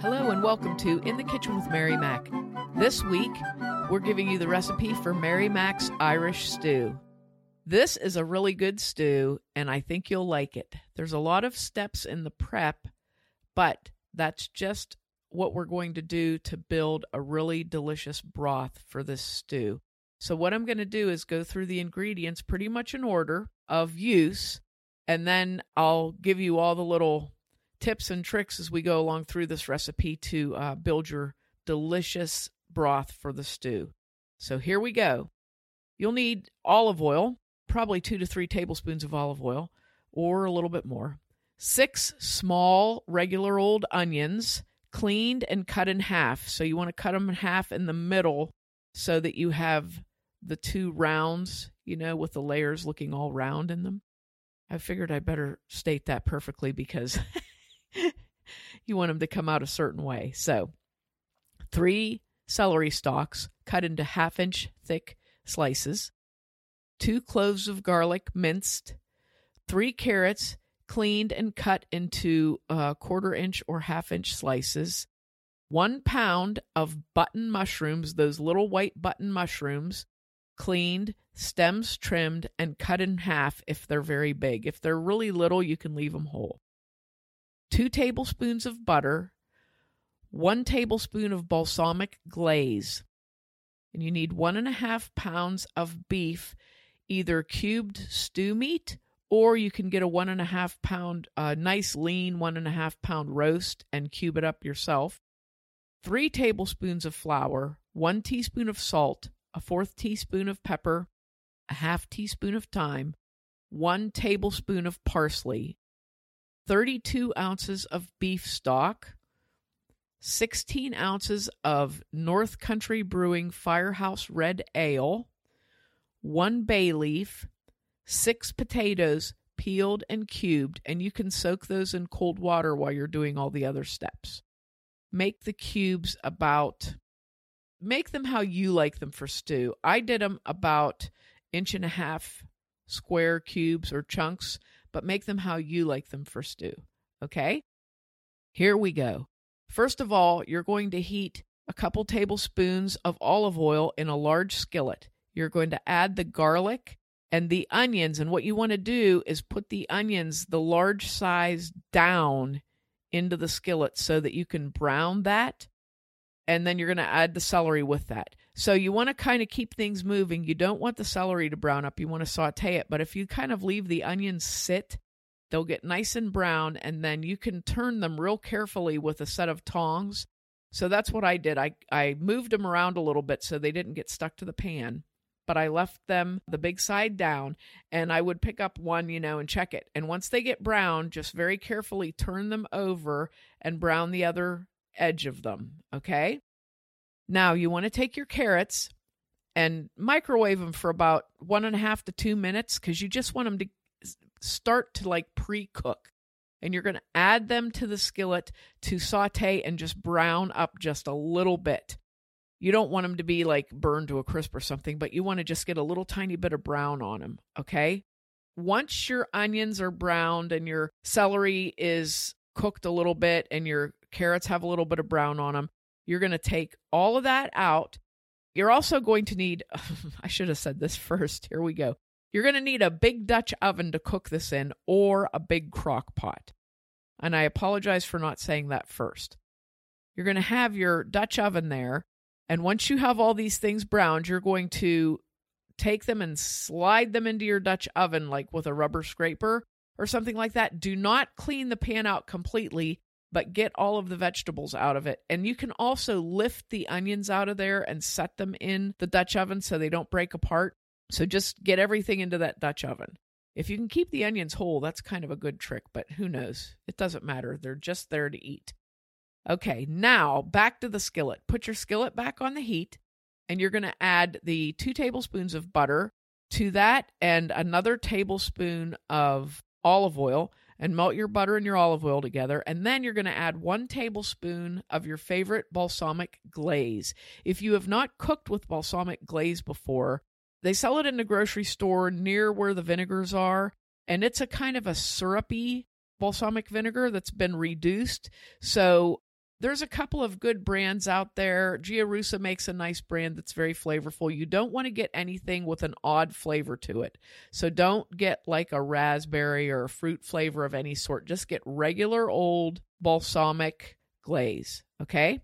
Hello and welcome to In the Kitchen with Mary Mac. This week, we're giving you the recipe for Mary Mac's Irish stew. This is a really good stew, and I think you'll like it. There's a lot of steps in the prep, but that's just what we're going to do to build a really delicious broth for this stew. So, what I'm going to do is go through the ingredients pretty much in order of use, and then I'll give you all the little tips and tricks as we go along through this recipe to uh, build your delicious broth for the stew. So, here we go. You'll need olive oil, probably two to three tablespoons of olive oil, or a little bit more. Six small, regular old onions, cleaned and cut in half. So you want to cut them in half in the middle so that you have the two rounds, you know, with the layers looking all round in them. I figured I better state that perfectly because you want them to come out a certain way. So, three celery stalks cut into half inch thick slices, two cloves of garlic minced, three carrots cleaned and cut into uh, quarter inch or half inch slices, one pound of button mushrooms, those little white button mushrooms, cleaned, stems trimmed, and cut in half if they're very big. If they're really little, you can leave them whole. Two tablespoons of butter, one tablespoon of balsamic glaze, and you need one and a half pounds of beef, either cubed stew meat or you can get a one and a half pound, uh, nice lean one and a half pound roast and cube it up yourself. Three tablespoons of flour, one teaspoon of salt, a fourth teaspoon of pepper, a half teaspoon of thyme, one tablespoon of parsley, 32 ounces of beef stock, 16 ounces of North Country Brewing Firehouse Red Ale, one bay leaf, six potatoes peeled and cubed, and you can soak those in cold water while you're doing all the other steps. Make the cubes about, make them how you like them for stew. I did them about inch and a half square cubes or chunks, but make them how you like them for stew. Okay? Here we go. First of all, you're going to heat a couple tablespoons of olive oil in a large skillet. You're going to add the garlic and the onions. And what you want to do is put the onions, the large size, down into the skillet so that you can brown that. And then you're going to add the celery with that. So you want to kind of keep things moving. You don't want the celery to brown up. You want to saute it. But if you kind of leave the onions sit, they'll get nice and brown. And then you can turn them real carefully with a set of tongs. So that's what I did. I, I moved them around a little bit so they didn't get stuck to the pan but I left them the big side down and I would pick up one, you know, and check it. And once they get brown, just very carefully turn them over and brown the other edge of them. Okay. Now you want to take your carrots and microwave them for about one and a half to two minutes because you just want them to start to like pre cook. And you're going to add them to the skillet to saute and just brown up just a little bit you don't want them to be like burned to a crisp or something, but you want to just get a little tiny bit of brown on them. Okay. Once your onions are browned and your celery is cooked a little bit and your carrots have a little bit of brown on them, you're going to take all of that out. You're also going to need, I should have said this first. Here we go. You're going to need a big Dutch oven to cook this in or a big crock pot. And I apologize for not saying that first. You're going to have your Dutch oven there and once you have all these things browned, you're going to take them and slide them into your Dutch oven, like with a rubber scraper or something like that. Do not clean the pan out completely, but get all of the vegetables out of it. And you can also lift the onions out of there and set them in the Dutch oven so they don't break apart. So just get everything into that Dutch oven. If you can keep the onions whole, that's kind of a good trick, but who knows? It doesn't matter. They're just there to eat. Okay, now back to the skillet. Put your skillet back on the heat, and you're going to add the two tablespoons of butter to that and another tablespoon of olive oil and melt your butter and your olive oil together. And then you're going to add one tablespoon of your favorite balsamic glaze. If you have not cooked with balsamic glaze before, They sell it in the grocery store near where the vinegars are, and it's a kind of a syrupy balsamic vinegar that's been reduced. So there's a couple of good brands out there. Gia Russa makes a nice brand that's very flavorful. You don't want to get anything with an odd flavor to it. So don't get like a raspberry or a fruit flavor of any sort. Just get regular old balsamic glaze, okay?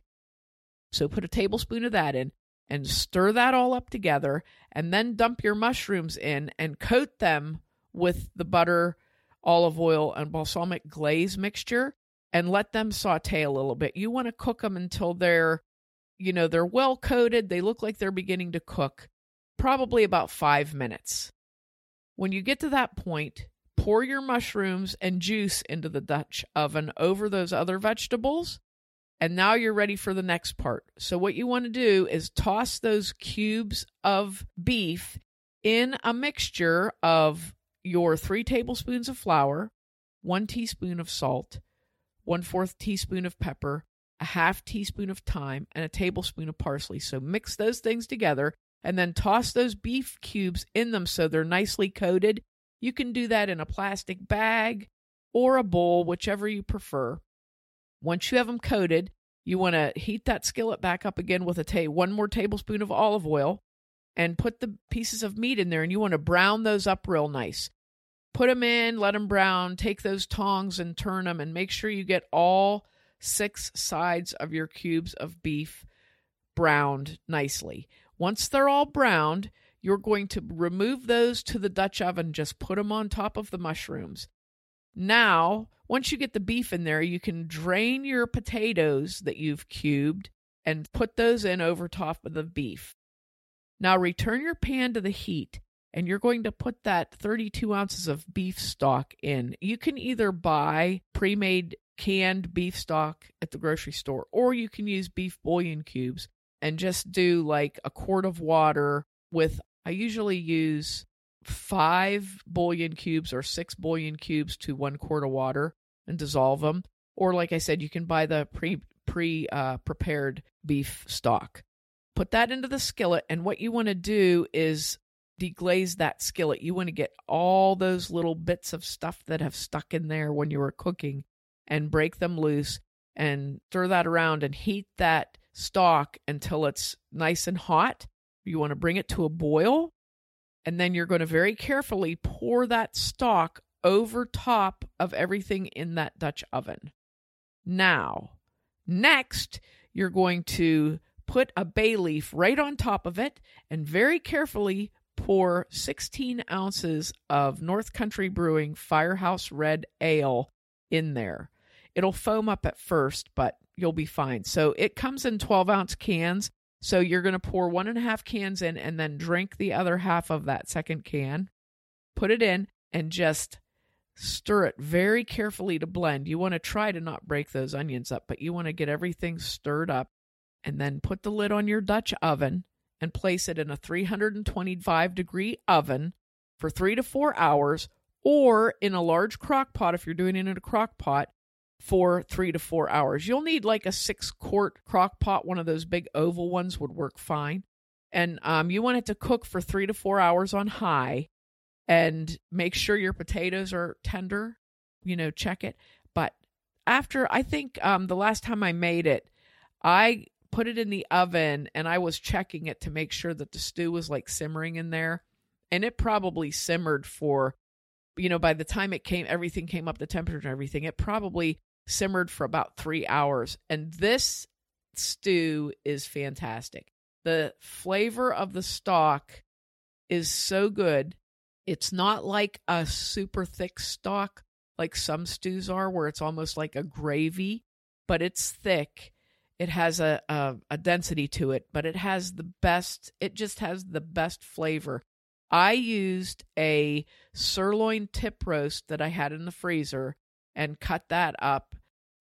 So put a tablespoon of that in and stir that all up together and then dump your mushrooms in and coat them with the butter, olive oil, and balsamic glaze mixture and let them saute a little bit. You want to cook them until they're, you know, they're well coated. They look like they're beginning to cook, probably about five minutes. When you get to that point, pour your mushrooms and juice into the Dutch oven over those other vegetables. And now you're ready for the next part. So, what you want to do is toss those cubes of beef in a mixture of your three tablespoons of flour, one teaspoon of salt, one fourth teaspoon of pepper, a half teaspoon of thyme, and a tablespoon of parsley. So mix those things together and then toss those beef cubes in them so they're nicely coated. You can do that in a plastic bag or a bowl, whichever you prefer. Once you have them coated, you want to heat that skillet back up again with a ta- one more tablespoon of olive oil and put the pieces of meat in there and you want to brown those up real nice. Put them in, let them brown, take those tongs and turn them and make sure you get all six sides of your cubes of beef browned nicely. Once they're all browned, you're going to remove those to the Dutch oven, just put them on top of the mushrooms. Now, once you get the beef in there, you can drain your potatoes that you've cubed and put those in over top of the beef. Now, return your pan to the heat and you're going to put that 32 ounces of beef stock in. You can either buy pre made canned beef stock at the grocery store, or you can use beef bouillon cubes and just do like a quart of water with, I usually use five bouillon cubes or six bouillon cubes to one quart of water and dissolve them. Or, like I said, you can buy the pre pre uh, prepared beef stock. Put that into the skillet, and what you want to do is deglaze that skillet. You want to get all those little bits of stuff that have stuck in there when you were cooking and break them loose and stir that around and heat that stock until it's nice and hot. You want to bring it to a boil and then you're going to very carefully pour that stock over top of everything in that Dutch oven. Now, next, you're going to put a bay leaf right on top of it and very carefully pour 16 ounces of North Country Brewing Firehouse Red Ale in there. It'll foam up at first, but you'll be fine. So it comes in 12 ounce cans. So you're going to pour one and a half cans in and then drink the other half of that second can. Put it in and just stir it very carefully to blend. You want to try to not break those onions up, but you want to get everything stirred up and then put the lid on your Dutch oven and place it in a 325 degree oven for three to four hours or in a large crock pot if you're doing it in a crock pot for three to four hours. You'll need like a six quart crock pot, one of those big oval ones would work fine. And um, you want it to cook for three to four hours on high and make sure your potatoes are tender. You know, check it. But after, I think um, the last time I made it, I put it in the oven and I was checking it to make sure that the stew was like simmering in there. And it probably simmered for, you know, by the time it came, everything came up, the temperature and everything, it probably simmered for about three hours. And this stew is fantastic. The flavor of the stock is so good. It's not like a super thick stock like some stews are, where it's almost like a gravy, but it's thick it has a, a, a density to it, but it has the best. It just has the best flavor. I used a sirloin tip roast that I had in the freezer and cut that up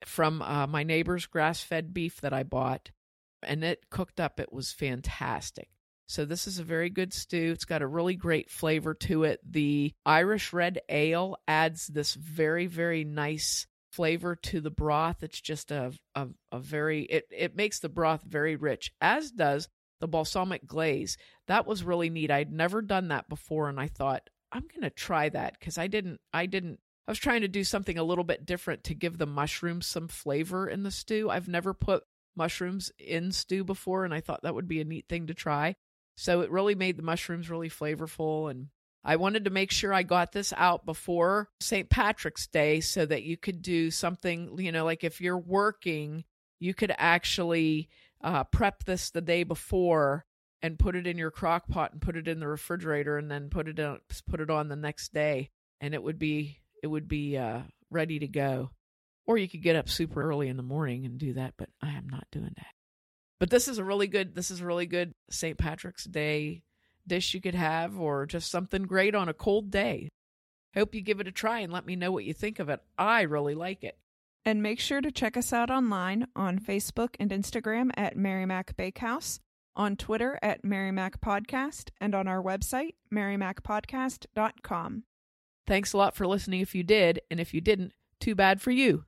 from uh, my neighbor's grass fed beef that I bought, and it cooked up. It was fantastic. So, this is a very good stew. It's got a really great flavor to it. The Irish red ale adds this very, very nice flavor to the broth. It's just a, a, a very, it, it makes the broth very rich, as does the balsamic glaze. That was really neat. I'd never done that before and I thought I'm going to try that cuz I didn't I didn't I was trying to do something a little bit different to give the mushrooms some flavor in the stew. I've never put mushrooms in stew before and I thought that would be a neat thing to try. So it really made the mushrooms really flavorful and I wanted to make sure I got this out before St. Patrick's Day so that you could do something, you know, like if you're working, you could actually uh, prep this the day before and put it in your crock pot and put it in the refrigerator and then put it on put it on the next day and it would be it would be uh, ready to go or you could get up super early in the morning and do that but i am not doing that but this is a really good this is a really good st patrick's day dish you could have or just something great on a cold day. Hope you give it a try and let me know what you think of it. I really like it. And make sure to check us out online on Facebook and Instagram at Mary Mac Bakehouse, on Twitter at Mary Mac Podcast, and on our website, marymacpodcast.com. thanks a lot for listening if you did and if you didn't too bad for you